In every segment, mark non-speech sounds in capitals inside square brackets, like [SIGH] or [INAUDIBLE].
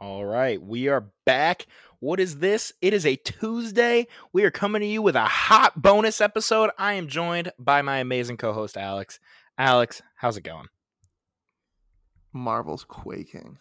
All right, we are back. What is this? It is a Tuesday. We are coming to you with a hot bonus episode. I am joined by my amazing co host, Alex. Alex, how's it going? Marvel's quaking.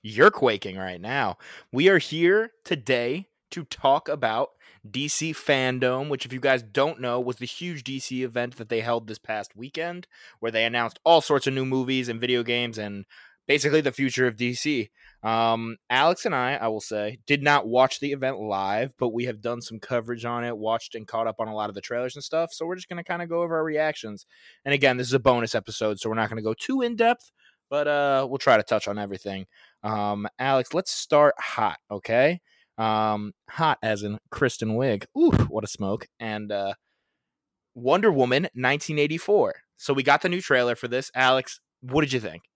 You're quaking right now. We are here today to talk about DC FanDome, which, if you guys don't know, was the huge DC event that they held this past weekend, where they announced all sorts of new movies and video games and basically the future of DC. Um, Alex and I, I will say, did not watch the event live, but we have done some coverage on it, watched and caught up on a lot of the trailers and stuff. So we're just going to kind of go over our reactions. And again, this is a bonus episode, so we're not going to go too in depth, but uh, we'll try to touch on everything. Um, Alex, let's start hot, okay? Um, hot as in Kristen Wiig. Ooh, what a smoke! And uh, Wonder Woman, 1984. So we got the new trailer for this. Alex, what did you think?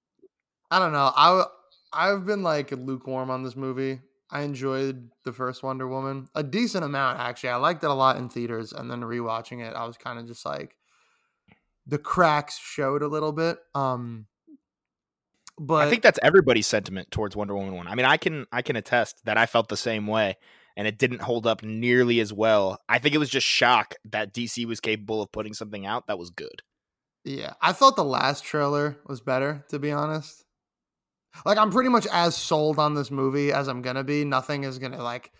I don't know. I I've been like lukewarm on this movie. I enjoyed the first Wonder Woman a decent amount actually. I liked it a lot in theaters, and then rewatching it, I was kind of just like the cracks showed a little bit. Um, but I think that's everybody's sentiment towards Wonder Woman one. I mean, I can I can attest that I felt the same way, and it didn't hold up nearly as well. I think it was just shock that DC was capable of putting something out that was good. Yeah, I thought the last trailer was better, to be honest. Like I'm pretty much as sold on this movie as I'm gonna be. Nothing is gonna like.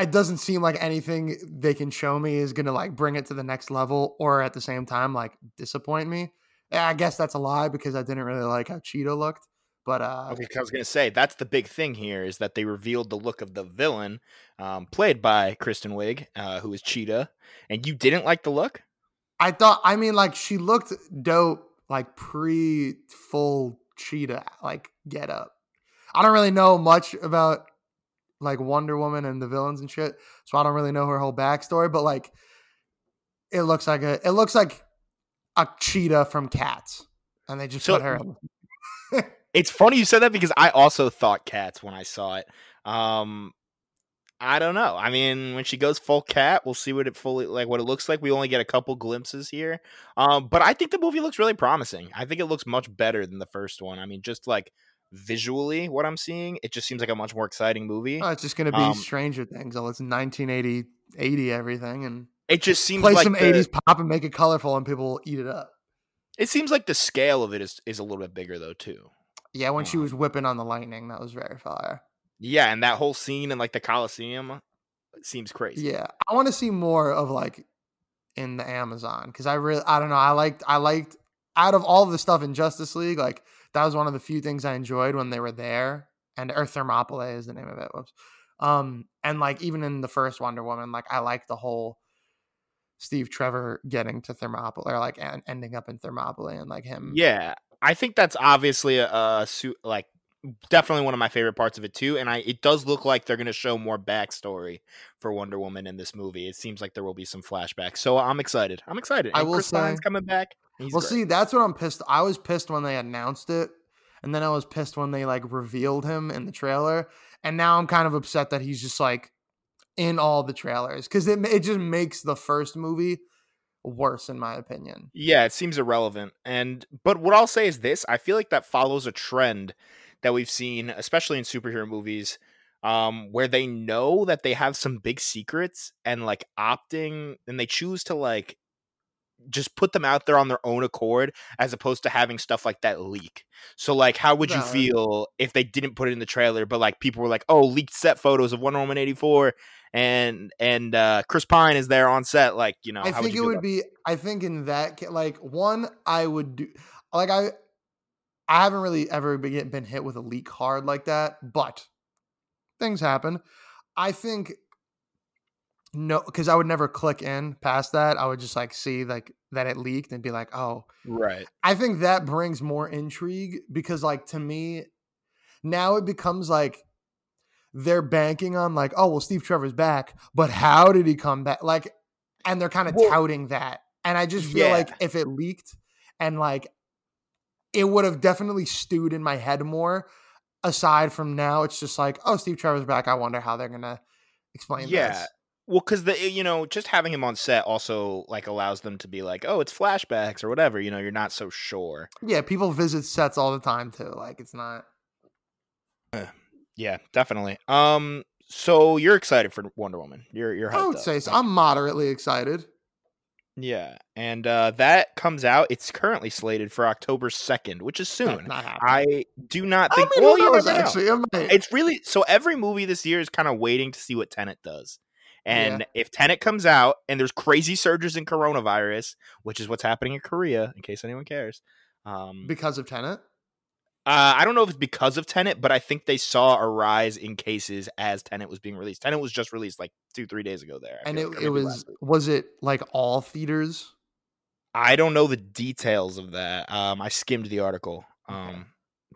It doesn't seem like anything they can show me is gonna like bring it to the next level, or at the same time like disappoint me. I guess that's a lie because I didn't really like how Cheetah looked. But uh, okay, I was gonna say that's the big thing here is that they revealed the look of the villain, um, played by Kristen Wiig, uh, who is Cheetah, and you didn't like the look. I thought, I mean, like she looked dope, like pre full cheetah like get up. I don't really know much about like Wonder Woman and the villains and shit, so I don't really know her whole backstory. But like, it looks like a it looks like a cheetah from Cats, and they just so, put her. [LAUGHS] it's funny you said that because I also thought Cats when I saw it. Um, I don't know. I mean, when she goes full cat, we'll see what it fully like what it looks like. We only get a couple glimpses here. Um, but I think the movie looks really promising. I think it looks much better than the first one. I mean, just like visually what I'm seeing, it just seems like a much more exciting movie. Oh, it's just gonna be um, Stranger Things. Oh, it's 1980 80 everything and it just seems play like some the, 80s pop and make it colorful and people will eat it up. It seems like the scale of it is, is a little bit bigger though too. Yeah, when um, she was whipping on the lightning, that was very fire. Yeah, and that whole scene in like the Coliseum seems crazy. Yeah, I want to see more of like in the Amazon because I really I don't know I liked I liked out of all of the stuff in Justice League like that was one of the few things I enjoyed when they were there and Earth Thermopylae is the name of it. Whoops. Um and like even in the first Wonder Woman like I like the whole Steve Trevor getting to Thermopylae or like and ending up in Thermopylae and like him. Yeah, I think that's obviously a, a suit like definitely one of my favorite parts of it too. And I it does look like they're going to show more backstory for Wonder Woman in this movie. It seems like there will be some flashbacks, so I'm excited. I'm excited. I will Chris say, Pine's coming back. Well, great. see, that's what I'm pissed. I was pissed when they announced it, and then I was pissed when they like revealed him in the trailer, and now I'm kind of upset that he's just like in all the trailers because it it just makes the first movie worse in my opinion. Yeah, it seems irrelevant. And but what I'll say is this, I feel like that follows a trend that we've seen, especially in superhero movies, um, where they know that they have some big secrets and like opting and they choose to like just put them out there on their own accord as opposed to having stuff like that leak. So like how would you feel if they didn't put it in the trailer but like people were like, "Oh, leaked set photos of Wonder Woman 84 and and uh Chris Pine is there on set like, you know, I think would it would be I think in that like one I would do like I I haven't really ever been hit with a leak hard like that, but things happen. I think no, because I would never click in past that. I would just like see like that it leaked and be like, oh, right. I think that brings more intrigue because like to me, now it becomes like they're banking on like, oh well, Steve Trevor's back, but how did he come back? Like, and they're kind of well, touting that, and I just feel yeah. like if it leaked and like it would have definitely stewed in my head more. Aside from now, it's just like, oh, Steve Trevor's back. I wonder how they're gonna explain this. yeah. this. Well, because the you know just having him on set also like allows them to be like, oh, it's flashbacks or whatever. You know, you're not so sure. Yeah, people visit sets all the time too. Like it's not. Yeah, definitely. Um, so you're excited for Wonder Woman? You're you're. I would say so. I'm moderately excited. Yeah, and uh, that comes out. It's currently slated for October second, which is soon. I do not think. I mean, well, you knows, actually, it it's really so. Every movie this year is kind of waiting to see what Tenet does, and Yeah. if Tenet comes out and there's crazy surges in coronavirus, which is what's happening in Korea, in case anyone cares. Um, because of Tenet. Uh, I don't know if it's because of Tenet, but I think they saw a rise in cases as Tenet was being released. Tenet was just released like two, three days ago. There, I And it, like, it was was it like all theaters? I don't know the details of that. Um, I skimmed the article. Okay. Um,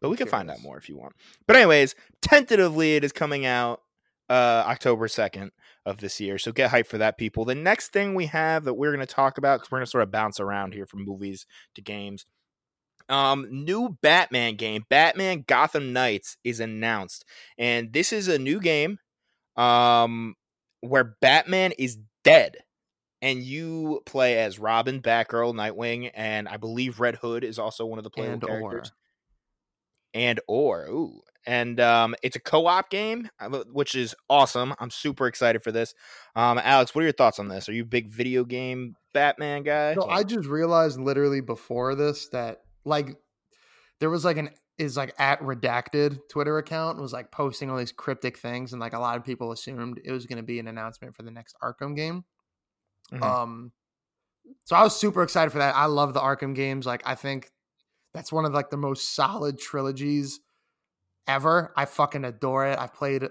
but we can find out more if you want. But anyways, tentatively it is coming out uh October 2nd of this year. So get hyped for that people. The next thing we have that we're going to talk about cuz we're going to sort of bounce around here from movies to games. Um new Batman game, Batman Gotham Knights is announced. And this is a new game um where Batman is dead and you play as Robin, Batgirl, Nightwing, and I believe Red Hood is also one of the playable And or characters. And or ooh, and um, it's a co-op game, uh, which is awesome. I'm super excited for this. Um, Alex, what are your thoughts on this? Are you a big video game Batman guy? No, I just realized literally before this that like there was like an is like at redacted Twitter account was like posting all these cryptic things and like a lot of people assumed it was going to be an announcement for the next Arkham game. Mhm. Um so I was super excited for that. I love the Arkham games. Like I think that's one of like the most solid trilogies ever. I fucking adore it. I've played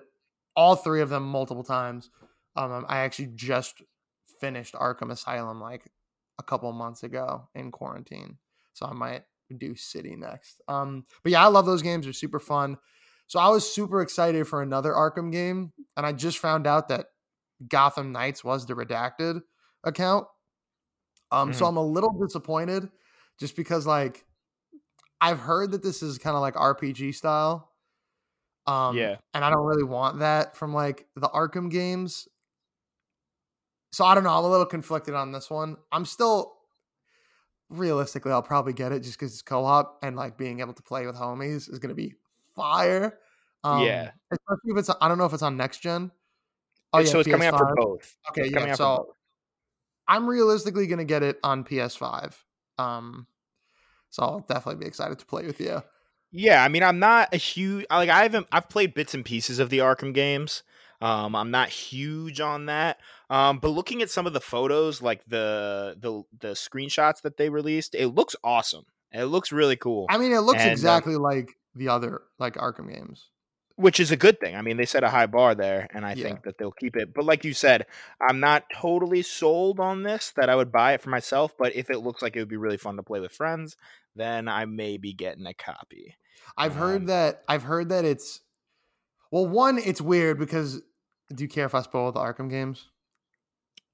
all three of them multiple times. Um I actually just finished Arkham Asylum like a couple months ago in quarantine. So I might do City next. Um but yeah, I love those games. They're super fun. So I was super excited for another Arkham game and I just found out that Gotham Knights was the redacted account. Um so I'm a little disappointed just because like I've heard that this is kind of like RPG style. Um Yeah. and I don't really want that from like the Arkham games. So I don't know. I'm a little conflicted on this one. I'm still realistically, I'll probably get it just because it's co-op and like being able to play with homies is gonna be fire. Um, Yeah. especially if it's I don't know if it's on next gen. Oh so it's coming out for both. Okay, It's yeah. So both. I'm realistically gonna get it on PS5. Um, so I'll definitely be excited to play with you. Yeah, I mean, I'm not a huge like I haven't I've played bits and pieces of the Arkham games. Um, I'm not huge on that. Um, but looking at some of the photos, like the the the screenshots that they released, it looks awesome. It looks really cool, I mean, it looks And, uh, exactly like the other like Arkham games. which is a good thing. I mean, they set a high bar there, and I Yeah. think that they'll keep it. But like you said, I'm not totally sold on this that I would buy it for myself. But if it looks like it would be really fun to play with friends, then I may be getting a copy. I've heard Um, that. I've heard that it's well, one, it's weird because do you care if I spoil the Arkham games?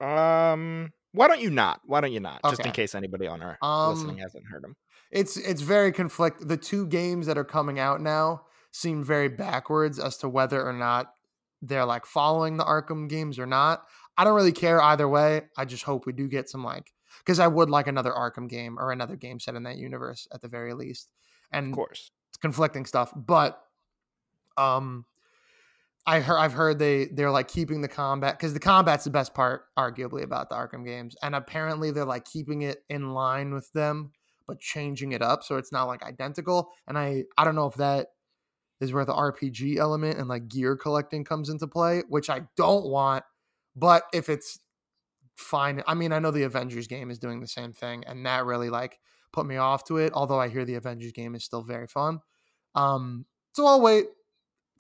Um, why don't you not? Why don't you not? Just in case anybody on our Um, listening hasn't heard them. It's it's very conflict. The two games that are coming out now seem very backwards as to whether or not they're like following the Arkham games or not. I don't really care either way. I just hope we do get some like because I would like another Arkham game or another game set in that universe at the very least. And Of course. it's conflicting stuff. But um I heard I've heard they they're like keeping the combat because the combat's the best part, arguably, about the Arkham games. And apparently they're like keeping it in line with them, but changing it up so it's not like identical. And I I don't know if that is where the RPG element and like gear collecting comes into play, which I don't want. But if it's fine, I mean, I know the Avengers game is doing the same thing, and that really like put me off to it. Although I hear the Avengers game is still very fun. Um, so I'll wait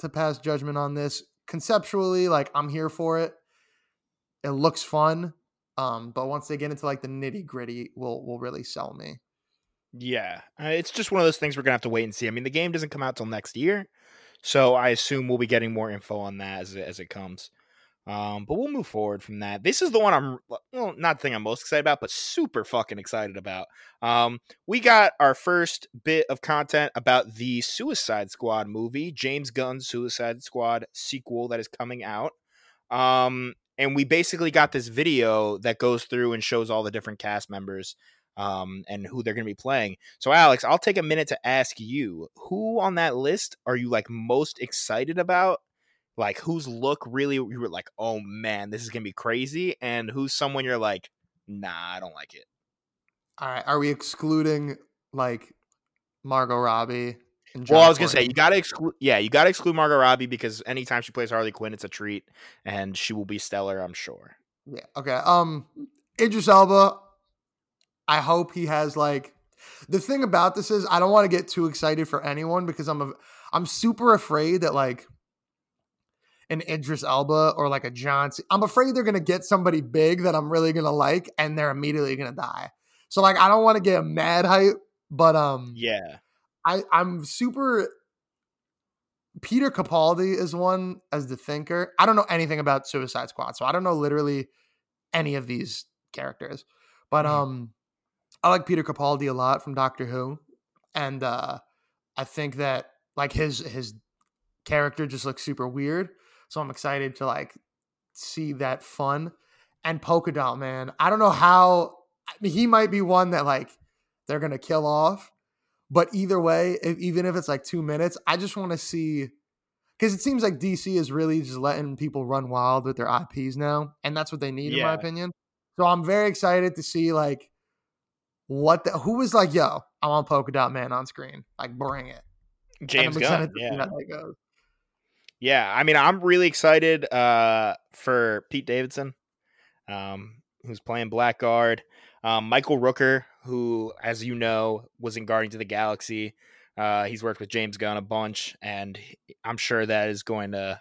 to pass judgment on this. Conceptually, like I'm here for it. It looks fun. Um, but once they get into like the nitty gritty, will will really sell me. Yeah, uh, it's just one of those things we're gonna have to wait and see. I mean, the game doesn't come out till next year, so I assume we'll be getting more info on that as it, as it comes. Um, but we'll move forward from that. This is the one I'm well, not the thing I'm most excited about, but super fucking excited about. Um, we got our first bit of content about the Suicide Squad movie, James Gunn's Suicide Squad sequel that is coming out. Um, and we basically got this video that goes through and shows all the different cast members um, and who they're going to be playing. So, Alex, I'll take a minute to ask you who on that list are you like most excited about? Like, whose look really you were like, oh man, this is to be crazy, and who's someone you're like, nah, I don't like it. All right, are we excluding like Margot Robbie? And Well, I was gonna say you gotta exclude. Yeah, you gotta exclude Margot Robbie because anytime she plays Harley Quinn, it's a treat, and she will be stellar. I'm sure. Yeah. Okay. Um, Idris Elba. I hope he has like. The thing about this is, I don't want to get too excited for anyone because I'm a, I'm super afraid that like an Idris Elba or like a John. C- I'm afraid they're gonna get somebody big that I'm really gonna like, and they're immediately gonna die. So like, I don't want to get mad hype, but um, Yeah, I I'm super. Peter Capaldi is one as the thinker. I don't know anything about Suicide Squad, so I don't know literally any of these characters. But Mhm. um, I like Peter Capaldi a lot from Doctor Who, and uh, I think that like his his character just looks super weird. So I'm excited to like see that fun. And Polka Dot Man, I don't know how I mean, he might be one that like they're gonna kill off, but either way, if, even if it's like two minutes, I just want to see because it seems like DC is really just letting people run wild with their IPs now, and that's what they need, in my opinion. So I'm very excited to see like what the who was like, yo, I want Polka Dot Man on screen, like bring it. James Gunn. excited to see Yeah. Yeah. I mean, I'm really excited uh, for Pete Davidson, um, who's playing Blackguard. Um, Michael Rooker, who, as you know, was in Guardians of the Galaxy. Uh, he's worked with James Gunn a bunch, and I'm sure that is going to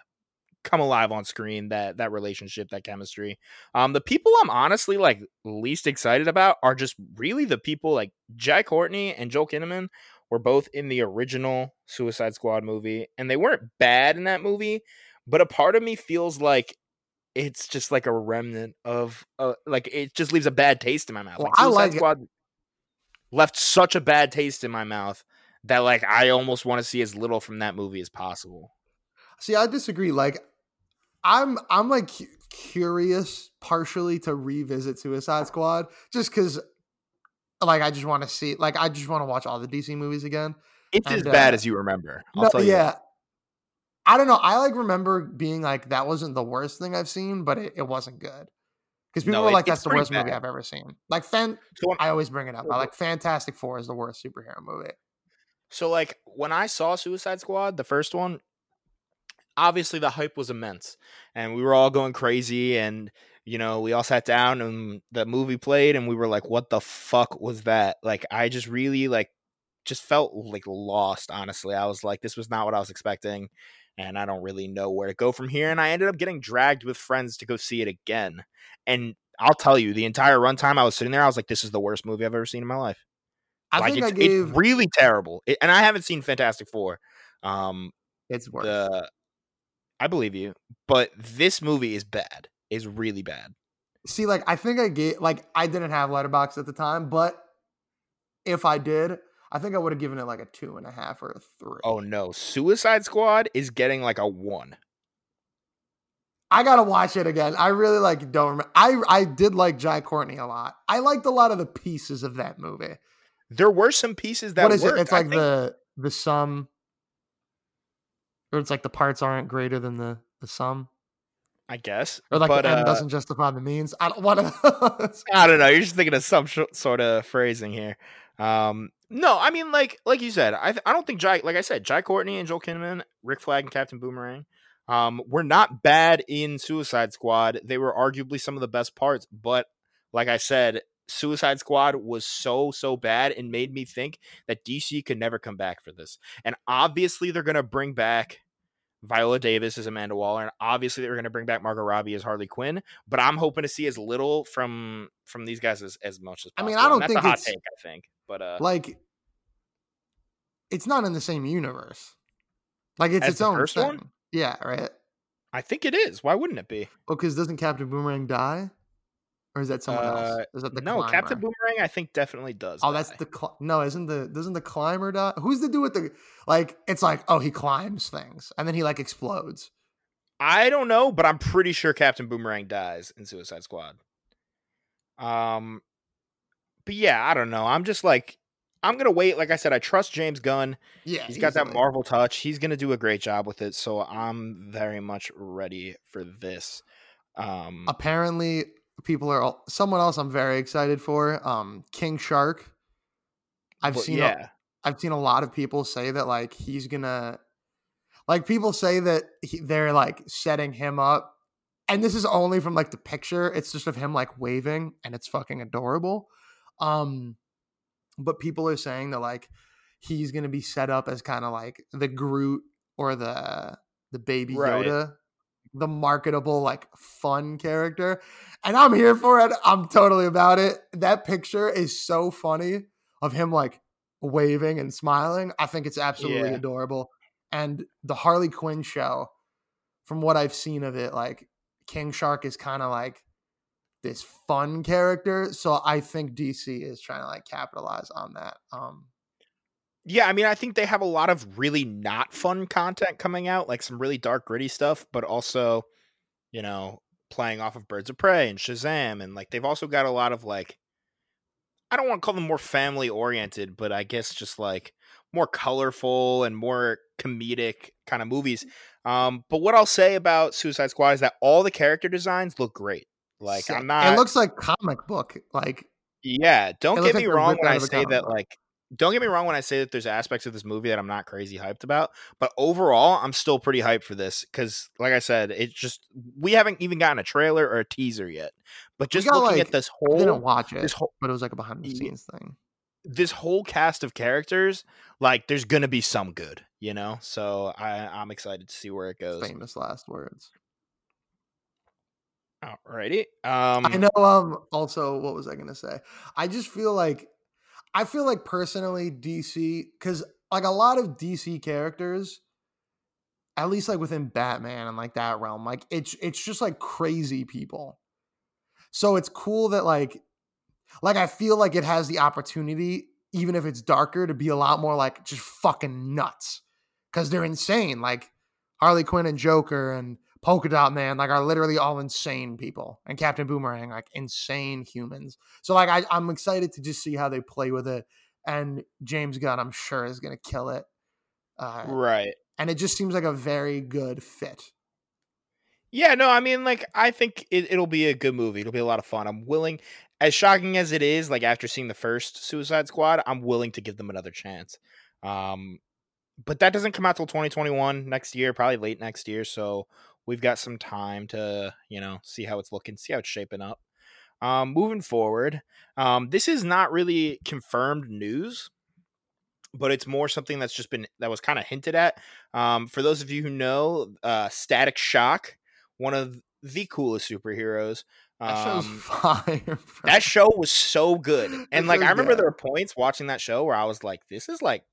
come alive on screen. That that relationship, that chemistry. Um, the people I'm honestly like least excited about are just really the people like Jai Courtney and Joel Kinnaman were both in the original Suicide Squad movie, and they weren't bad in that movie. But a part of me feels like it's just like a remnant of, uh, like it just leaves a bad taste in my mouth. Well, like I Suicide like it. Squad left such a bad taste in my mouth that like I almost want to see as little from that movie as possible. See, I disagree. Like, I'm I'm like cu- curious partially to revisit Suicide Squad just because, like, I just want to see. Like, I just want to watch all the DC movies again. It's And, as bad uh, as you remember. I'll No, tell you. yeah. I don't know. I like remember being like that wasn't the worst thing I've seen, but it, it wasn't good. Because people No, were like, "That's the worst movie. I've ever seen." Like, fan. So, I always bring it up. I like Fantastic Four is the worst superhero movie. so like when I saw Suicide Squad, the first one, obviously the hype was immense, and we were all going crazy, and you know we all sat down and the movie played, and we were like, "What the fuck was that?" Like I just really like just felt like lost. Honestly, I was like, "This was not what I was expecting." And I don't really know where to go from here. And I ended up getting dragged with friends to go see it again. And I'll tell you, the entire runtime I was sitting there, I was like, "This is the worst movie I've ever seen in my life." I like think it's, I gave it's really terrible. It- and I haven't seen Fantastic Four. Um, it's worse. the I believe you, but this movie is bad. Is really bad. See, like I think I gave like I didn't have Letterboxd at the time, but if I did, I think I would have given it like a two and a half or a three. Oh no, Suicide Squad is getting like a one. I gotta watch it again. I really like don't remember. I I did like Jai Courtney a lot. I liked a lot of the pieces of that movie. There were some pieces that what is worked. it? It's like think- the the sum, or it's like the parts aren't greater than the the sum, I guess, or like but the end uh, doesn't justify the means. I don't [LAUGHS] want to. I don't know. You're just thinking of some sh- sort of phrasing here. Um, no, I mean, like, like you said, I, th- I don't think Jai, like I said, Jai Courtney and Joel Kinnaman, Rick Flag and Captain Boomerang, um, were not bad in Suicide Squad. They were arguably some of the best parts, but like I said, Suicide Squad was so so bad and made me think that DC could never come back for this. And obviously, they're gonna bring back Viola Davis as Amanda Waller, and obviously they're going to bring back Margot Robbie as Harley Quinn. But I'm hoping to see as little from from these guys as, as much as possible. I mean, I don't think a hot it's- take. I think, but uh, like, it's not in the same universe. Like it's its own thing. one? Yeah, right. I think it is. Why wouldn't it be? Oh, because doesn't Captain Boomerang die, or is that someone else? Uh, Is that the no, climber? Captain Boomerang, I think definitely does. Oh, that's the cl- no, isn't the doesn't the climber die? Who's the dude with the like? It's like oh, he climbs things and then he like explodes. I don't know, but I'm pretty sure Captain Boomerang dies in Suicide Squad. Um, but yeah, I don't know. I'm just like I'm gonna wait. Like I said, I trust James Gunn. Yeah, He's got that. Marvel touch. He's gonna do a great job with it. So I'm very much ready for this. Um, Apparently, people are all, someone else I'm very excited for. Um, King Shark. I've but seen. a- yeah, I've seen a lot of people say that like he's gonna, like people say that he, they're like setting him up, and this is only from like the picture. It's just of him like waving, and it's fucking adorable. Um, but people are saying that like he's gonna be set up as kind of like the Groot or the the baby Right. The marketable like fun character, and I'm here for it. I'm totally about it. That picture is so funny of him like waving and smiling. I think it's absolutely Yeah. adorable. And the Harley Quinn show, from what I've seen of it, like King Shark is kind of like this fun character. So I think DC is trying to like capitalize on that. Um yeah. I mean, I think they have a lot of really not fun content coming out, like some really dark, gritty stuff, but also, you know, playing off of Birds of Prey and Shazam, and like they've also got a lot of like, I don't want to call them more family oriented, but I guess just like more colorful and more comedic kind of movies. Um, but what I'll say about Suicide Squad is that all the character designs look great. Like sick. I'm not. it looks like comic book. Like Yeah, don't get looks me wrong when I say that book. like don't get me wrong when I say that there's aspects of this movie that I'm not crazy hyped about, but overall I'm still pretty hyped for this cuz like I said, it's just we haven't even gotten a trailer or a teaser yet. But just got, looking like- at this I didn't whole watch it, this whole but it was like a behind the scenes thing. this whole cast of characters, like there's going to be some good, you know? So I I'm excited to see where it goes. Famous last words. Alrighty. Um I know. Um. Also, what was I gonna say? I just feel like, I feel like personally DC because like a lot of DC characters, at least like within Batman and like that realm, like it's it's just like crazy people. So it's cool that like, like I feel like it has the opportunity, even if it's darker, to be a lot more like just fucking nuts because they're insane. Like Harley Quinn and Joker and Polka Dot Man, like are literally all insane people, and Captain Boomerang, like insane humans. So like I, I'm excited to just see how they play with it, and James Gunn, I'm sure, is gonna kill it. Uh, right. and it just seems like a very good fit. Yeah, no, I mean, like, I think it, it'll be a good movie. It'll be a lot of fun. I'm willing, as shocking as it is, like after seeing the first Suicide Squad, I'm willing to give them another chance. Um, but that doesn't come out till 2021 next year, probably late next year. So we've got some time to, you know, see how it's looking, see how it's shaping up. Um, moving forward, um, this is not really confirmed news, but it's more something that's just been that was kind of hinted at. Um, for those of you who know, uh, Static Shock, one of the coolest superheroes. That [LAUGHS] Um, fire. that show was so good, [LAUGHS] and like I remember there were points watching that show where I was like, "This is like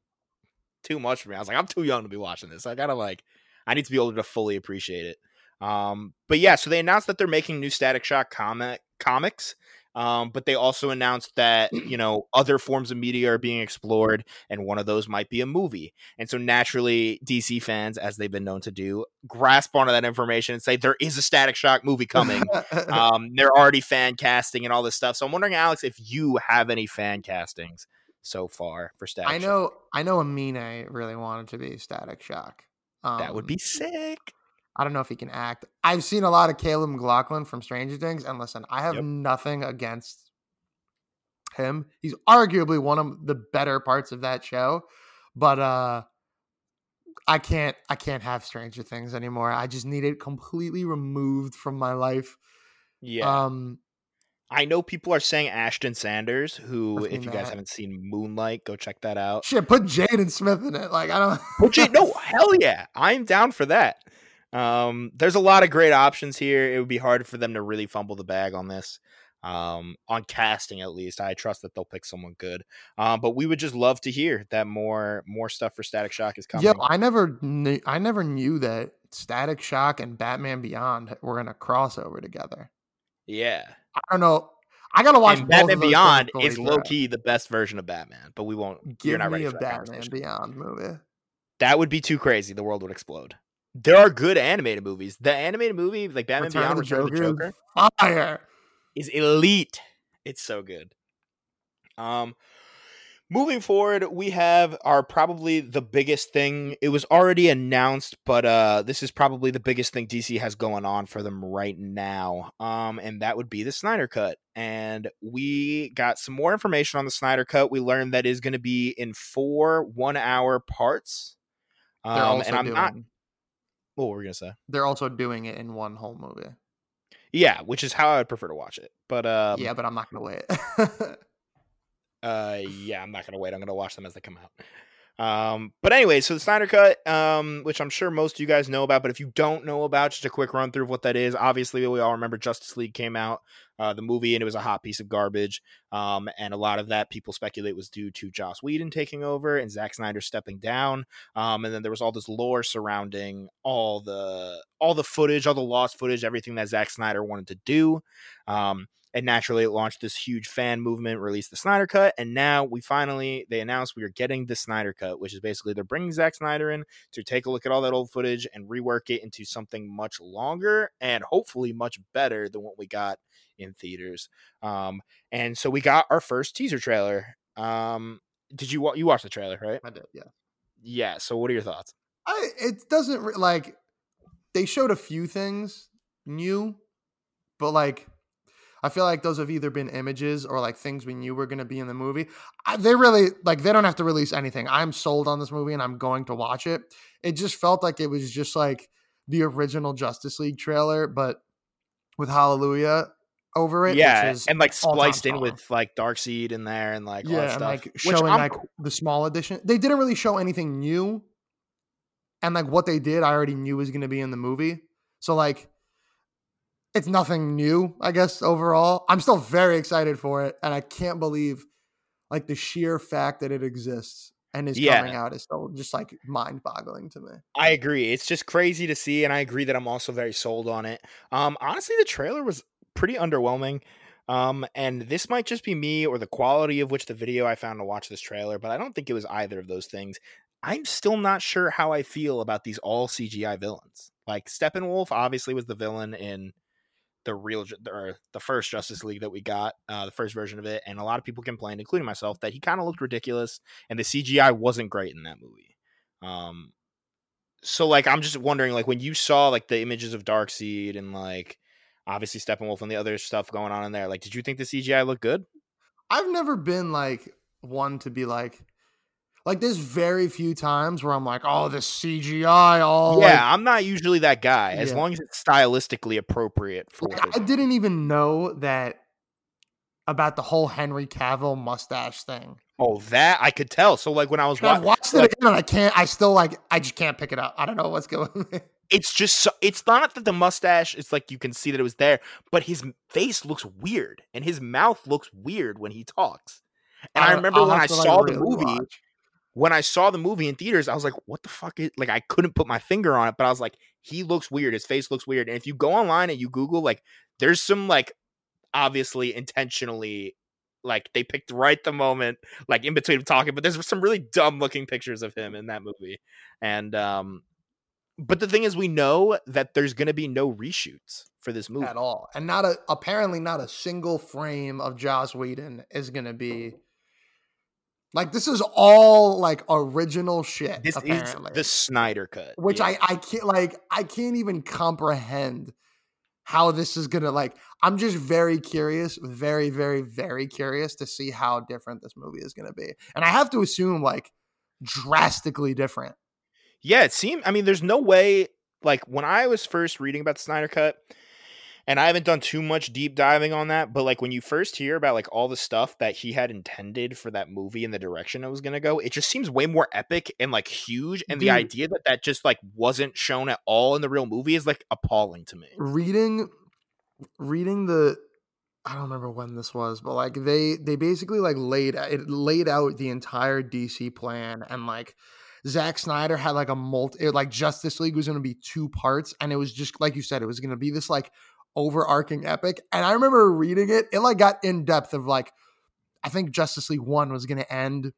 too much for me." I was like, "I'm too young to be watching this. I gotta like, I need to be older to fully appreciate it." Um, but yeah, so they announced that they're making new Static Shock comic comics. Um, but they also announced that you know other forms of media are being explored, and one of those might be a movie. And so naturally, DC fans, as they've been known to do, grasp onto that information and say there is a Static Shock movie coming [LAUGHS] um, they're already fan casting and all this stuff. So I'm wondering, Alex, if you have any fan castings so far for Static. I Shock. know. I know. Amine really wanted to be Static Shock. Um, that would be sick. I don't know if he can act. I've seen a lot of Caleb McLaughlin from Stranger Things, and listen, I have Yep. nothing against him. He's arguably one of the better parts of that show, but uh I can't I can't have Stranger Things anymore. I just need it completely removed from my life. Yeah, Um I know people are saying Ashton Sanders, who, if you guys haven't seen Moonlight, go check that out. shit, put Jaden Smith in it. Like I don't Well, Jay, no, [LAUGHS] hell yeah, I'm down for that. Um, there's a lot of great options here. It would be hard for them to really fumble the bag on this. Um, on casting at least, I trust that they'll pick someone good. Um, but we would just love to hear that more more stuff for Static Shock is coming. Yo, I never knew I never knew that Static Shock and Batman Beyond were in a crossover together. yeah. I don't know. I gotta watch and Batman Beyond is low key the best version of Batman, but we won't. Give you're not me ready a Batman. Beyond movie. That would be too crazy. The world would explode. There are good animated movies. The animated movie, like Batman Return Beyond, Return of the Joker fire. is elite. It's so good. Um, moving forward, we have our probably the biggest thing. It was already announced, but uh, this is probably the biggest thing DC has going on for them right now. Um, and that would be the Snyder Cut. And we got some more information on the Snyder Cut. We learned that is going to be in four one-hour parts. Um, and I'm doing, not. What were we gonna say? They're also doing it in one whole movie. Yeah, which is how I would prefer to watch it. But um, yeah, but I'm not gonna wait. [LAUGHS] Uh, yeah, I'm not gonna wait. I'm gonna watch them as they come out. Um, but anyway, so the Snyder Cut, um, which I'm sure most of you guys know about, but if you don't know about, just a quick run through of what that is. Obviously, we all remember Justice League came out, uh, the movie, and it was a hot piece of garbage. Um, and a lot of that people speculate was due to Joss Whedon taking over and Zack Snyder stepping down. Um, and then there was all this lore surrounding all the all the footage, all the lost footage, everything that Zack Snyder wanted to do. Um, and naturally it launched this huge fan movement released the snyder cut and now we finally they announced we are getting the snyder cut which is basically they're bringing Zack snyder in to take a look at all that old footage and rework it into something much longer and hopefully much better than what we got in theaters. Um and so we got our first teaser trailer. Um did you you watch the trailer right? I did, yeah. yeah so what are your thoughts? I it doesn't like they showed a few things new, but like I feel like those have either been images or like things we knew were going to be in the movie. I, they really like they don't have to release anything. I'm sold on this movie and I'm going to watch it. It just felt like it was just like the original Justice League trailer, but with Hallelujah over it. yeah which is and like spliced in with like Darkseid in there and like all yeah, that and stuff like showing like the small edition. They didn't really show anything new, and like what they did, I already knew was going to be in the movie. So like, it's nothing new, I guess. Overall, I'm still very excited for it, and I can't believe like the sheer fact that it exists and is Yeah. coming out is still just like mind-boggling to me. I agree. It's just crazy to see, and I agree that I'm also very sold on it. Um, honestly, the trailer was pretty underwhelming. Um, and this might just be me or the quality of which the video I found to watch this trailer, but I don't think it was either of those things. I'm still not sure how I feel about these all CGI villains. Like Steppenwolf obviously was the villain in the real or the first Justice League that we got, uh, the first version of it, and a lot of people complained, including myself, that he kind of looked ridiculous, and the CGI wasn't great in that movie. Um, so like I'm just wondering, like when you saw like the images of Darkseid and like obviously Steppenwolf and the other stuff going on in there, like did you think the CGI looked good? I've never been like one to be like. Like there's very few times where I'm like, oh, the CGI, all yeah, like, I'm not usually that guy. As Yeah. long as it's stylistically appropriate for Like, I didn't even know that about the whole Henry Cavill mustache thing. Oh, that I could tell. So like when I was watching, watched it again and I can't. I still like. I just can't pick it up. I don't know what's going. on. it's just so, it's not that the mustache. It's like you can see that it was there, but his face looks weird and his mouth looks weird when he talks. And I I'll- remember I'll when I to, like, saw the really movie, watch. When I saw the movie in theaters, I was like, what the fuck is like I couldn't put my finger on it, but I was like, he looks weird, his face looks weird. And if you go online and you Google, like, there's some like obviously intentionally like they picked right the moment, like in between talking, but there's some really dumb looking pictures of him in that movie. And um but the thing is we know that there's gonna be no reshoots for this movie. at all, and not a apparently not a single frame of Joss Whedon is going to be. Like this is all like original shit. This apparently. is the Snyder cut. which yeah. I I can't like I can't even comprehend how this is gonna like. I'm just very curious, very very very curious to see how different this movie is gonna be, and I have to assume like drastically different. Yeah, it seemed. I mean, there's no way. Like when I was first reading about the Snyder Cut, and I haven't done too much deep diving on that, but like when you first hear about like all the stuff that he had intended for that movie and the direction it was going to go, it just seems way more epic and like huge. And the idea that that just like wasn't shown at all in the real movie is like appalling to me. Reading, reading the. I don't remember when this was, but like they they basically like laid it laid out the entire DC plan and like Zack Snyder had like a multi it, like Justice League was going to be two parts and it was just like you said it was going to be this like overarching epic and I remember reading it it like got in depth of like I think Justice League 1 was going to end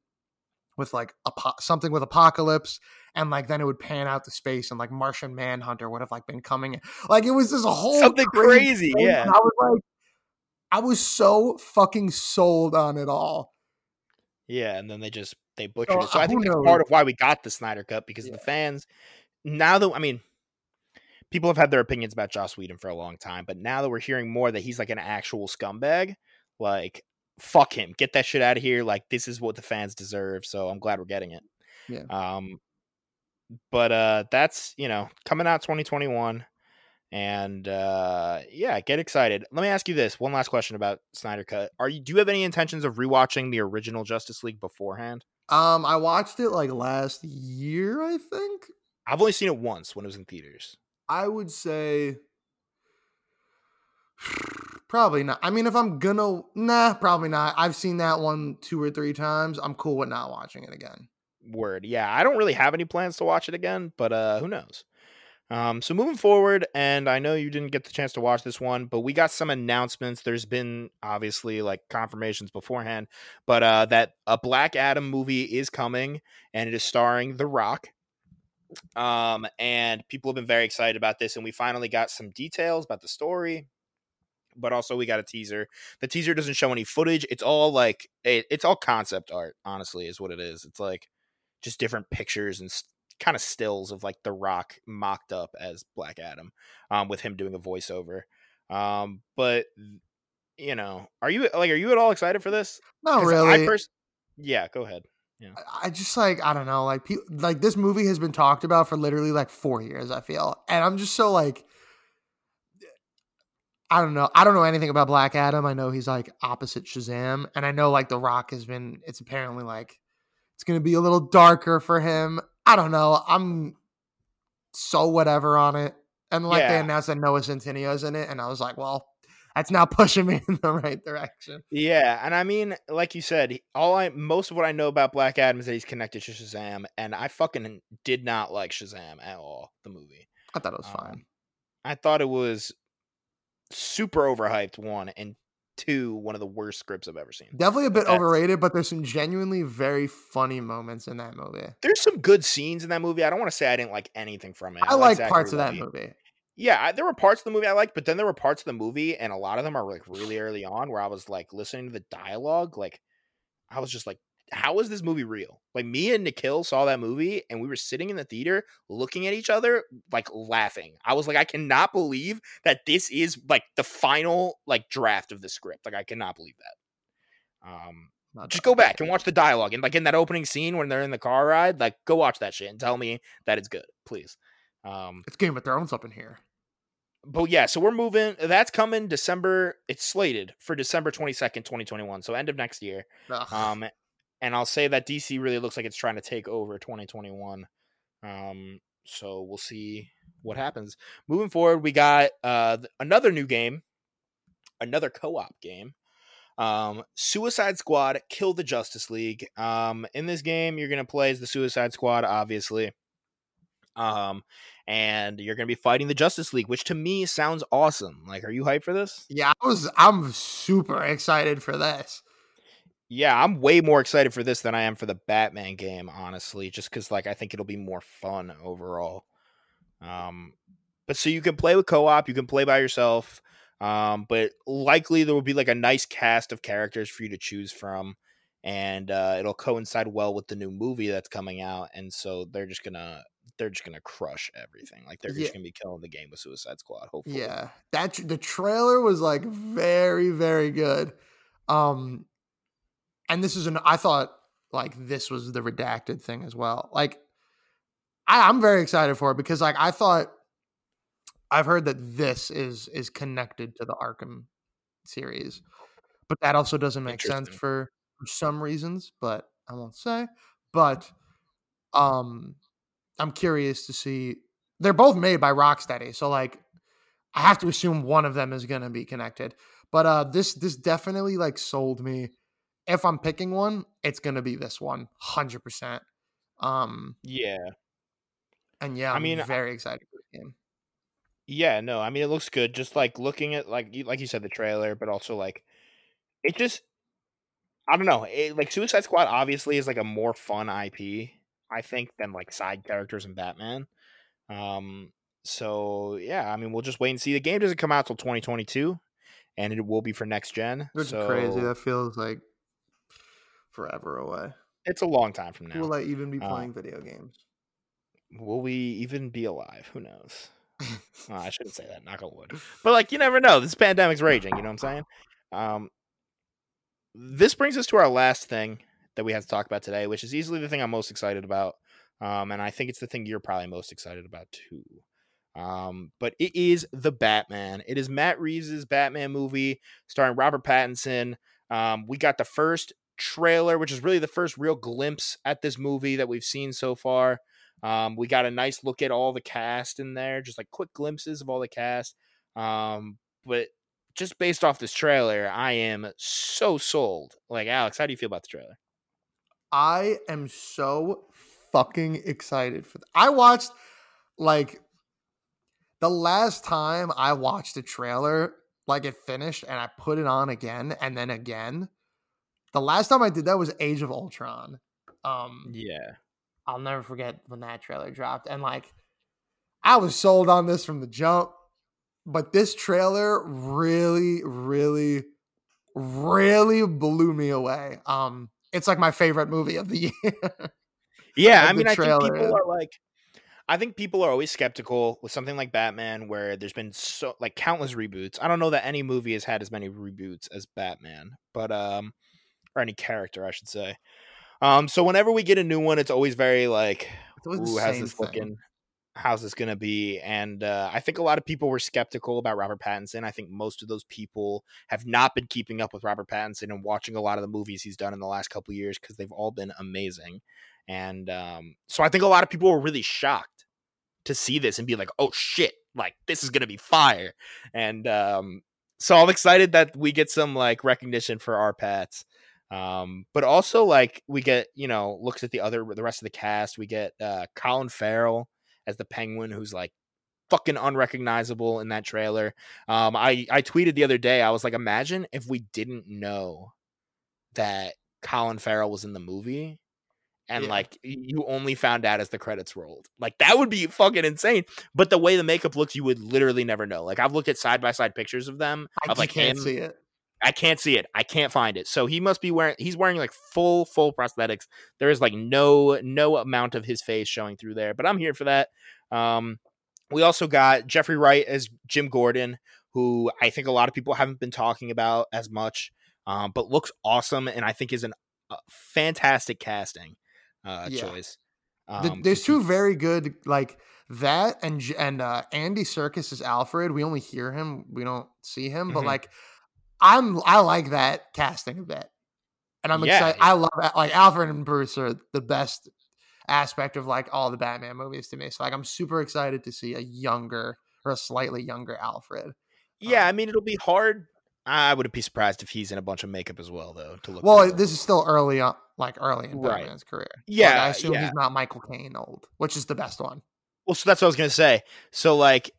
with like apo- something with apocalypse and like then it would pan out to space and like Martian Manhunter would have like been coming like it was this whole Something crazy, thing, yeah. I was like I was so fucking sold on it all Yeah, and then they just they butchered So, it. So uh, I think that's part of why we got the Snyder Cut because Yeah. the fans now that I mean people have had their opinions about Joss Whedon for a long time, but now that we're hearing more that he's like an actual scumbag, like fuck him, get that shit out of here. Like this is what the fans deserve. So I'm glad we're getting it. Yeah. Um, but uh, that's you know coming out 2021, and uh, yeah, get excited. Let me ask you this one last question about Snyder Cut. Are you do you have any intentions of rewatching the original Justice League beforehand? Um, I watched it like last year, I think. I've only seen it once when it was in theaters. I would say probably not. I mean, if I'm gonna, nah, probably not. I've seen that one two or three times. I'm cool with not watching it again. Word. Yeah, I don't really have any plans to watch it again, but uh who knows. Um so moving forward and I know you didn't get the chance to watch this one, but we got some announcements. There's been obviously like confirmations beforehand, but uh that a Black Adam movie is coming and it is starring The Rock. Um and people have been very excited about this and we finally got some details about the story. But also we got a teaser. The teaser doesn't show any footage. It's all like it, it's all concept art, honestly, is what it is. It's like just different pictures and s- kind of stills of like The Rock mocked up as Black Adam, um, with him doing a voiceover. Um, but you know, are you like, are you at all excited for this? Not really. I pers- yeah, go ahead. I- I just like I don't know, like people like this movie has been talked about for literally like four years. I feel, and I'm just so like, I don't know. I don't know anything about Black Adam. I know he's like opposite Shazam, and I know like The Rock has been. It's apparently like it's gonna be a little darker for him. I don't know. I'm so whatever on it, and like they Yeah. announced that Noah Centineo's in it, and I was like, well, that's not pushing me [LAUGHS] in the right direction. Yeah, and I mean, like you said, all I most of what I know about Black Adam is that he's connected to Shazam, and I fucking did not like Shazam at all. The movie. I thought it was Um, fine. I thought it was super overhyped. One and two, one of the worst scripts I've ever seen. Definitely a bit that's- overrated, but there's some genuinely very funny moments in that movie. There's some good scenes in that movie. I don't want to say I didn't like anything from it. I, like parts of that movie. Yeah, I, there were parts of the movie I liked, but then there were parts of the movie, and a lot of them are like really [SIGHS] early on, where I was like listening to the dialogue, like I was just like, "How is this movie real?" Like me and Nikhil saw that movie, and we were sitting in the theater looking at each other, like laughing. I was like, "I cannot believe that this is like the final like draft of the script. Like I cannot believe that." Um, Not just go back and watch the dialogue, and like in that opening scene when they're in the car ride, like go watch that shit and tell me that it's good, please. Um, It's Game of Thrones up in here. But yeah, so we're moving. That's coming December. It's slated for December twenty second, twenty twenty one. So end of next year. Ugh. Um, and I'll say that DC really looks like it's trying to take over twenty twenty one. Um, so we'll see what happens moving forward. We got uh another new game, another co op game. Um, Suicide Squad Kill the Justice League. Um, in this game, you're gonna play as the Suicide Squad, obviously. Um, and you're gonna be fighting the Justice League, which to me sounds awesome. Like, are you hyped for this? yeah, I was. I'm super excited for this. Yeah, I'm way more excited for this than I am for the Batman game, honestly, just because like I think it'll be more fun overall. Um, but so you can play with co-op, you can play by yourself, um, but likely there will be like a nice cast of characters for you to choose from, and uh, it'll coincide well with the new movie that's coming out, and so they're just gonna they're just gonna crush everything. Like they're Yeah. just gonna be killing the game with Suicide Squad. Hopefully, Yeah, that the trailer was like very, very good. Um, and this is an. I thought like this was the redacted thing as well. Like, I, I'm very excited for it because like I thought. I've heard that this is is connected to the Arkham series, but that also doesn't make sense for for some reasons. But I won't say. But um, I'm curious to see. They're both made by Rocksteady, so like I have to assume one of them is going to be connected. But uh this this definitely like sold me. If I'm picking one, it's going to be this one, 100%. Um yeah. and yeah, I I'm mean, I- very excited for the game. Yeah, no, I mean it looks good. Just like looking at like like you said the trailer, but also like it just I don't know. It, like Suicide Squad obviously is like a more fun IP, I think, than like side characters in Batman. Um, so yeah, I mean we'll just wait and see. The game doesn't come out till 2022, and it will be for next gen. Which so crazy. That feels like forever away. It's a long time from now. Will I even be Uh, playing video games? Will we even be alive? Who knows? [LAUGHS] Oh, I shouldn't say that. Knock on wood. But like, you never know. This pandemic's raging. You know what I'm saying? Um, this brings us to our last thing that we have to talk about today, which is easily the thing I'm most excited about. Um, and I think it's the thing you're probably most excited about too. Um, but it is the Batman. It is Matt Reeves' Batman movie starring Robert Pattinson. Um, we got the first trailer, which is really the first real glimpse at this movie that we've seen so far. Um, we got a nice look at all the cast in there, just like quick glimpses of all the cast. Um, but just based off this trailer, I am so sold. Like Alex, how do you feel about the trailer? I am so fucking excited for. Th- I watched like the last time I watched a trailer, like it finished, and I put it on again and then again. The last time I did that was Age of Ultron. Um, Yeah. I'll never forget when that trailer dropped, and like I was sold on this from the jump. But this trailer really, really, really blew me away. Um, it's like my favorite movie of the [LAUGHS] year. Yeah, Like I mean, I think people are like, I think people are always skeptical with something like Batman, where there's been so like countless reboots. I don't know that any movie has had as many reboots as Batman, but um, or any character, I should say. Um, so whenever we get a new one, it's always very like, It's always ooh, how's this thing. looking? How's this gonna be? And uh, I think a lot of people were skeptical about Robert Pattinson. I think most of those people have not been keeping up with Robert Pattinson and watching a lot of the movies he's done in the last couple years because they've all been amazing. And um, so I think a lot of people were really shocked to see this and be like, "Oh shit! Like this is gonna be fire!" And um, so I'm excited that we get some like recognition for our Pats. Um, but also like we get you know looks at the other the rest of the cast. We get uh, Colin Farrell as the Penguin, who's like fucking unrecognizable in that trailer. Um, I I tweeted the other day. I was like, imagine if we didn't know that Colin Farrell was in the movie. And Yeah. like you only found out as the credits rolled. Like that would be fucking insane. But the way the makeup looks, you would literally never know. Like I've looked at side by side pictures of them I of like can't him see it. I can't see it. I can't find it. So he must be wearing he's wearing like full full prosthetics. There is like no no amount of his face showing through there, but I'm here for that. Um we also got Jeffrey Wright as Jim Gordon, who I think a lot of people haven't been talking about as much, um, but looks awesome and I think is an uh, fantastic casting uh, Yeah. choice. Um, There's two very good like that and and uh, Andy Serkis is Alfred. We only hear him, we don't see him, but Mhm. like I'm I like that casting a bit, and I'm Yeah. excited. I love that. Like Alfred and Bruce are the best aspect of like all the Batman movies to me. So like I'm super excited to see a younger or a slightly younger Alfred. yeah, um, I mean it'll be hard. I wouldn't be surprised if he's in a bunch of makeup as well, though. To look Well, this is still early on, like early in Right. Batman's career. Like, Yeah, I assume yeah. he's not Michael Caine old, which is the best one. Well, so that's what I was gonna say. So like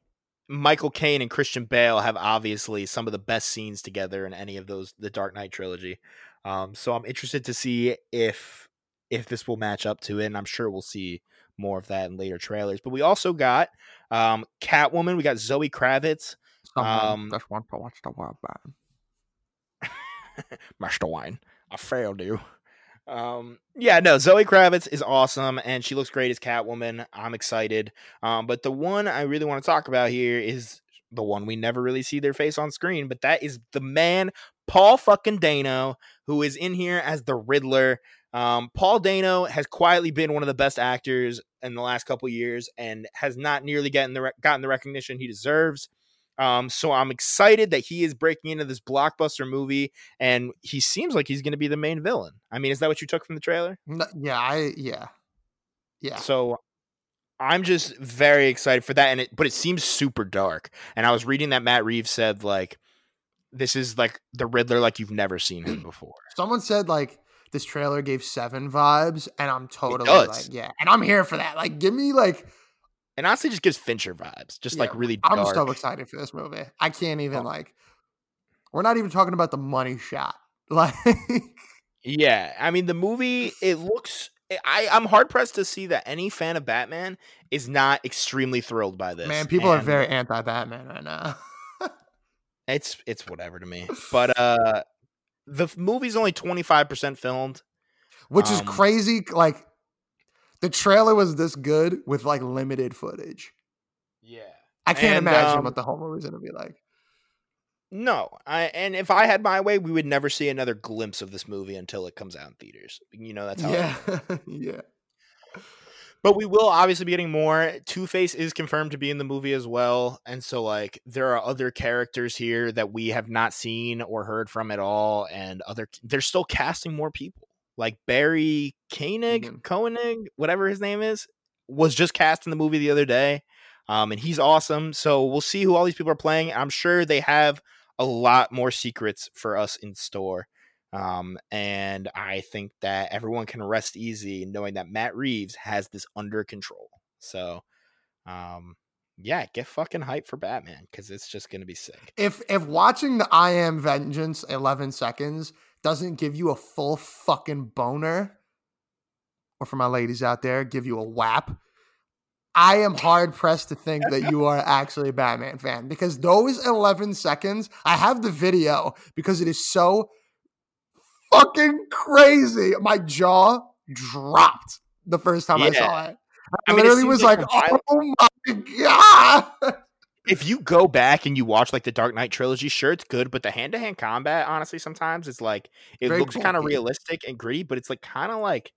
Michael Caine and Christian Bale have obviously some of the best scenes together in any of those the Dark Knight trilogy. Um, so I'm interested to see if if this will match up to it, and I'm sure we'll see more of that in later trailers. But we also got um Catwoman, we got Zoe Kravitz, Um, just want to watch the world burn. Master Wayne. I failed you. Um, yeah, no, Zoe Kravitz is awesome and she looks great as Catwoman. I'm excited. Um, but the one I really want to talk about here is the one we never really see their face on screen, but that is the man, Paul fucking Dano, who is in here as the Riddler. Um, Paul Dano has quietly been one of the best actors in the last couple years and has not nearly gotten the re- gotten the recognition he deserves. Um, so I'm excited that he is breaking into this blockbuster movie, and he seems like he's going to be the main villain. I mean, is that what you took from the trailer? No, yeah, I yeah, yeah. So I'm just very excited for that, and it but it seems super dark. And I was reading that Matt Reeves said like this is like the Riddler like you've never seen him [CLEARS THROAT] before. Someone said like this trailer gave seven vibes, and I'm totally like, yeah, and I'm here for that. Like, give me like, And honestly, just gives Fincher vibes, just like really dark. I'm so excited for this movie. I can't even Oh. like. We're not even talking about the money shot. [LAUGHS] Like, Yeah, I mean the movie it looks I I'm hard pressed to see that any fan of Batman is not extremely thrilled by this. man, people are very anti Batman right now. [LAUGHS] it's it's whatever to me. But uh the movie's only 25% filmed which is Um, crazy. Like the trailer was this good with like limited footage. Yeah. I can't And, imagine um, what the whole movie's gonna be like. No, I and if I had my way, we would never see another glimpse of this movie until it comes out in theaters. You know, that's how. Yeah, [LAUGHS] yeah. But we will obviously be getting more. Two Face is confirmed to be in the movie as well, and so like there are other characters here that we have not seen or heard from at all, and other they're still casting more people. Like Barry Koenig, Mhm. Koenig, whatever his name is, was just cast in the movie the other day, um, and he's awesome. So we'll see who all these people are playing. I'm sure they have a lot more secrets for us in store. Um, and I think that everyone can rest easy knowing that Matt Reeves has this under control. So, um, yeah, get fucking hype for Batman because it's just gonna be sick. If if watching the I Am Vengeance 11 seconds doesn't give you a full fucking boner, or for my ladies out there, give you a whap, I am hard pressed to think that you are actually a Batman fan because those 11 seconds, I have the video because it is so fucking crazy. My jaw dropped the first time I saw it. I, I mean, literally seems was like like, oh my God. [LAUGHS] If you go back and you watch like the Dark Knight trilogy, sure it's good, but the hand to hand combat, honestly, sometimes it's like it Very looks kind of realistic and gritty, but it's like kind of like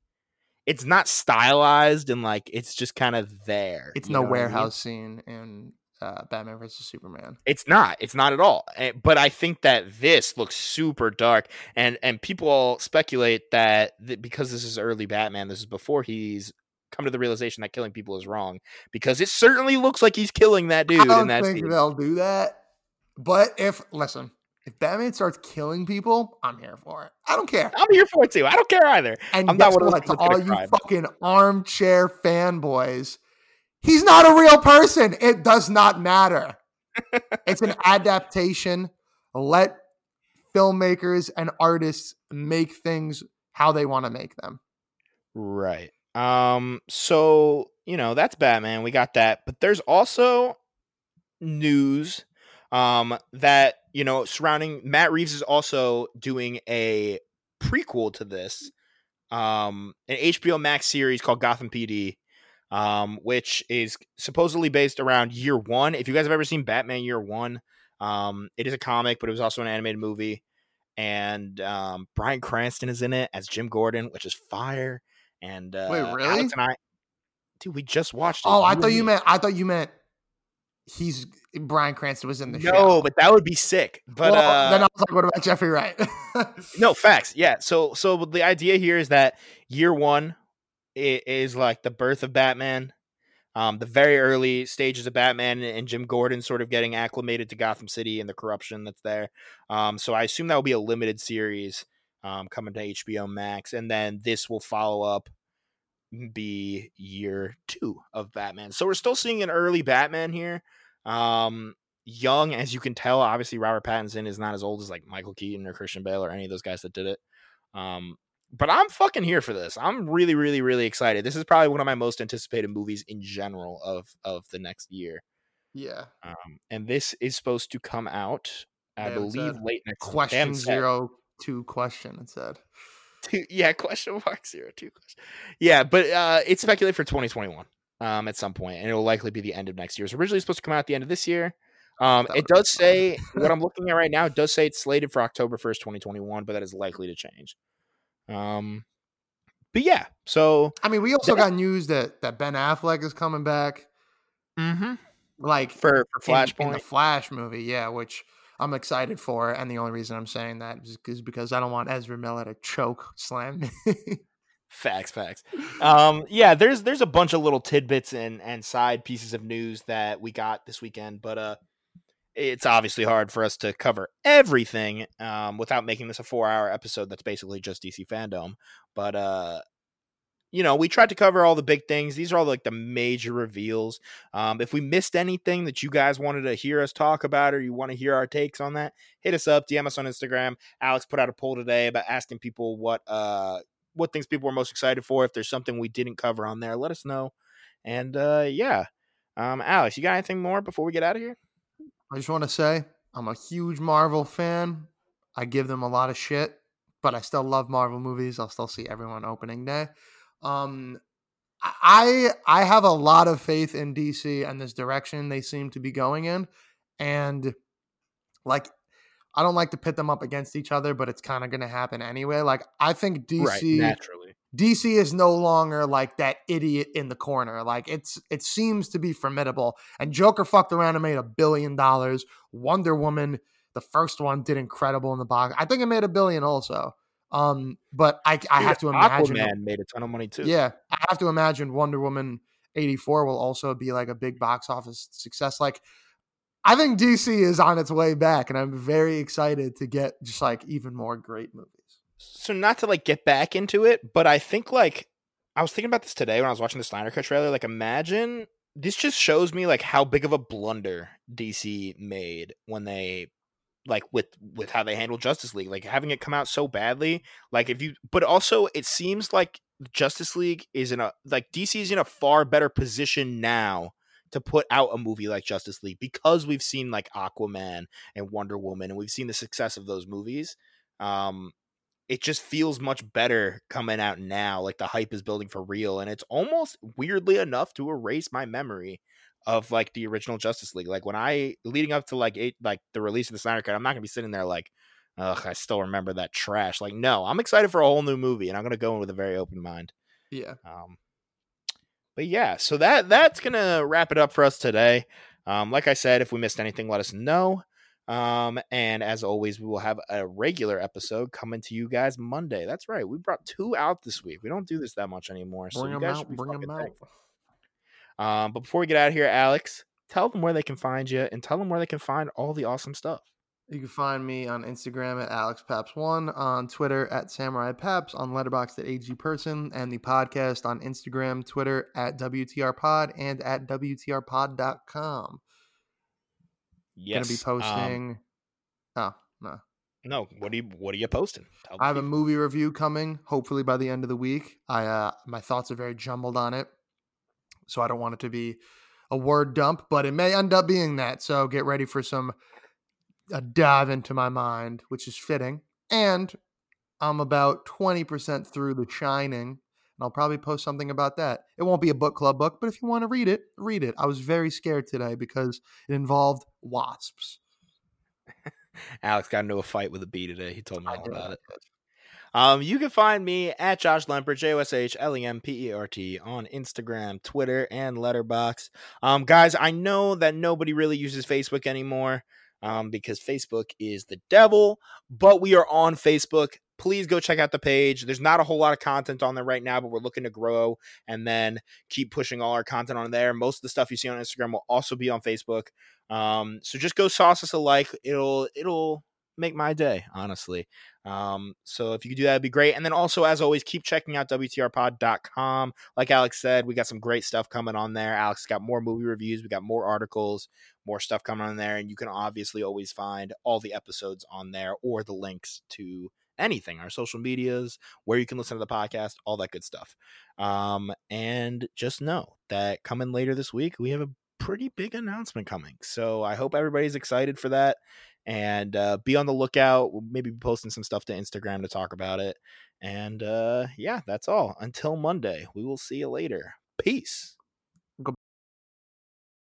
it's not stylized and like it's just kind of there. It's no what I mean? warehouse scene in uh, Batman versus Superman. It's not. It's not at all. Eh, But I think that this looks super dark, and and people speculate that, that because this is early Batman, this is before he's come to the realization that killing people is wrong. Because it certainly looks like he's killing that dude I don't think scene. they'll do that. But if listen, if Batman starts killing people, I'm here for it. I don't care. I'm here for it too. I don't care either. And I'm not one what? To all you fucking armchair fanboys, he's not a real person. It does not matter. [LAUGHS] it's an adaptation. Let filmmakers and artists make things how they want to make them. Right. Um. So you know that's Batman. We got that, but there's also news, um, that you know surrounding Matt Reeves is also doing a prequel to this, um, an HBO Max series called Gotham PD, um, which is supposedly based around Year One. If you guys have ever seen Batman Year One, um, it is a comic, but it was also an animated movie. And um, Bryan Cranston is in it as Jim Gordon, which is fire. And uh, Wait, Alex really? and I, dude, we just watched. it. Oh, I thought you me. meant I thought you meant he's Bryan Cranston was in the show. No, but that would be sick. But Well, uh, then I was like, what about Jeffrey Wright? [LAUGHS] no facts. Yeah. So so the idea here is that year one is like the birth of Batman. Um, the very early stages of Batman and Jim Gordon sort of getting acclimated to Gotham City and the corruption that's there. Um, so I assume that will be a limited series um, coming to HBO Max, and then this will follow up be year two of Batman. So we're still seeing an early Batman here. Um, young, as you can tell, obviously Robert Pattinson is not as old as like Michael Keaton or Christian Bale or any of those guys that did it. Um, but I'm fucking here for this. I'm really, really, really excited. This is probably one of my most anticipated movies in general of of the next year. yeah. Um, and this is supposed to come out, I believe, late next. Question zero two question. It said. two, yeah, question mark zero two question. Yeah, but uh, it's speculated for 2021 um, at some point, and it will likely be the end of next year. It's originally supposed to come out at the end of this year. Um, it does say what I'm looking at right now. It does say it's slated for October 1st, 2021, but that is likely to change. Um, but yeah, so I mean, we also That- got news that that Ben Affleck is coming back, Mm-hmm. like for for in- in, Flashpoint, the Flash movie. Yeah, which I'm excited for, and the only reason I'm saying that is, because I don't want Ezra Miller to choke [LAUGHS] slam me. Facts, facts. Um, yeah, there's there's a bunch of little tidbits and and side pieces of news that we got this weekend, but uh, it's obviously hard for us to cover everything um, without making this a four hour episode that's basically just DC FanDome. But uh, you know, we tried to cover all the big things. These are all like the major reveals. Um, if we missed anything that you guys wanted to hear us talk about, or you want to hear our takes on that, hit us up, DM us on Instagram. Alex put out a poll today about asking people what uh what things people were most excited for. If there's something we didn't cover on there, let us know. And uh yeah. Um Alex, you got anything more before we get out of here? I just want to say I'm a huge Marvel fan. I give them a lot of shit, but I still love Marvel movies. I'll still see everyone opening day. Um, I I have a lot of faith in DC and this direction they seem to be going in, and like I don't like to pit them up against each other, but it's kind of going to happen anyway. Like I think DC right, naturally. DC is no longer like that idiot in the corner. Like it's it seems to be formidable. And Joker fucked around and made a billion dollars. Wonder Woman, the first one, did incredible in the box. I think it made a billion also. Um, but I, I have to imagine Aquaman made a ton of money too. Yeah, I have to imagine Wonder Woman eighty four will also be like a big box office success. Like, I think DC is on its way back, and I'm very excited to get just like even more great movies. So not to like get back into it, but I think like I was thinking about this today when I was watching the Snyder Cut trailer. Like, imagine this just shows me like how big of a blunder DC made when they like with with how they handled Justice League, like having it come out so badly. Like if you, but also it seems like Justice League is in a like DC is in a far better position now to put out a movie like Justice League because we've seen like Aquaman and Wonder Woman and we've seen the success of those movies. Um, it just feels much better coming out now. Like the hype is building for real, and it's almost weirdly enough to erase my memory of like the original Justice League. Like when I leading up to like eight, like the release of the Snyder Cut, I'm not gonna be sitting there like, ugh, I still remember that trash. Like, no, I'm excited for a whole new movie, and I'm gonna go in with a very open mind. Yeah. Um. But yeah, so that that's gonna wrap it up for us today. Um, like I said, if we missed anything, let us know. Um, and as always, we will have a regular episode coming to you guys Monday. That's right. We brought two out this week. We don't do this that much anymore. Bring so them out. Bring them out. Thankful. Um, but before we get out of here, Alex, tell them where they can find you and tell them where they can find all the awesome stuff. You can find me on Instagram at AlexPaps1, on Twitter at Samurai Paps, on Letterboxd at AG Person, and the podcast on Instagram, Twitter at WTRPod, and at WTRPod.com. Yes. Gonna be posting. Um, oh, no. No, what are you what are you posting? I have people. a movie review coming, hopefully by the end of the week. I uh my thoughts are very jumbled on it so I don't want it to be a word dump, but it may end up being that. So get ready for some a dive into my mind, which is fitting. And I'm about 20% through The Shining, and I'll probably post something about that. It won't be a book club book, but if you want to read it, read it. I was very scared today because it involved wasps. [LAUGHS] Alex got into a fight with a bee today. He told me all about it. Um, you can find me at Josh Lempert, J O S H L E M P E R T, on Instagram, Twitter, and Letterboxd. Um, guys, I know that nobody really uses Facebook anymore um, because Facebook is the devil, but we are on Facebook. Please go check out the page. There's not a whole lot of content on there right now, but we're looking to grow and then keep pushing all our content on there. Most of the stuff you see on Instagram will also be on Facebook. Um, so just go sauce us a like. It'll it'll make my day, honestly. Um, so if you could do that, it'd be great. And then also, as always, keep checking out WTRpod.com. Like Alex said, we got some great stuff coming on there. Alex got more movie reviews, we got more articles, more stuff coming on there. And you can obviously always find all the episodes on there or the links to anything, our social medias, where you can listen to the podcast, all that good stuff. Um, and just know that coming later this week, we have a pretty big announcement coming. So I hope everybody's excited for that and uh, be on the lookout. We'll maybe be posting some stuff to Instagram to talk about it. And uh, yeah, that's all. Until Monday, we will see you later. Peace.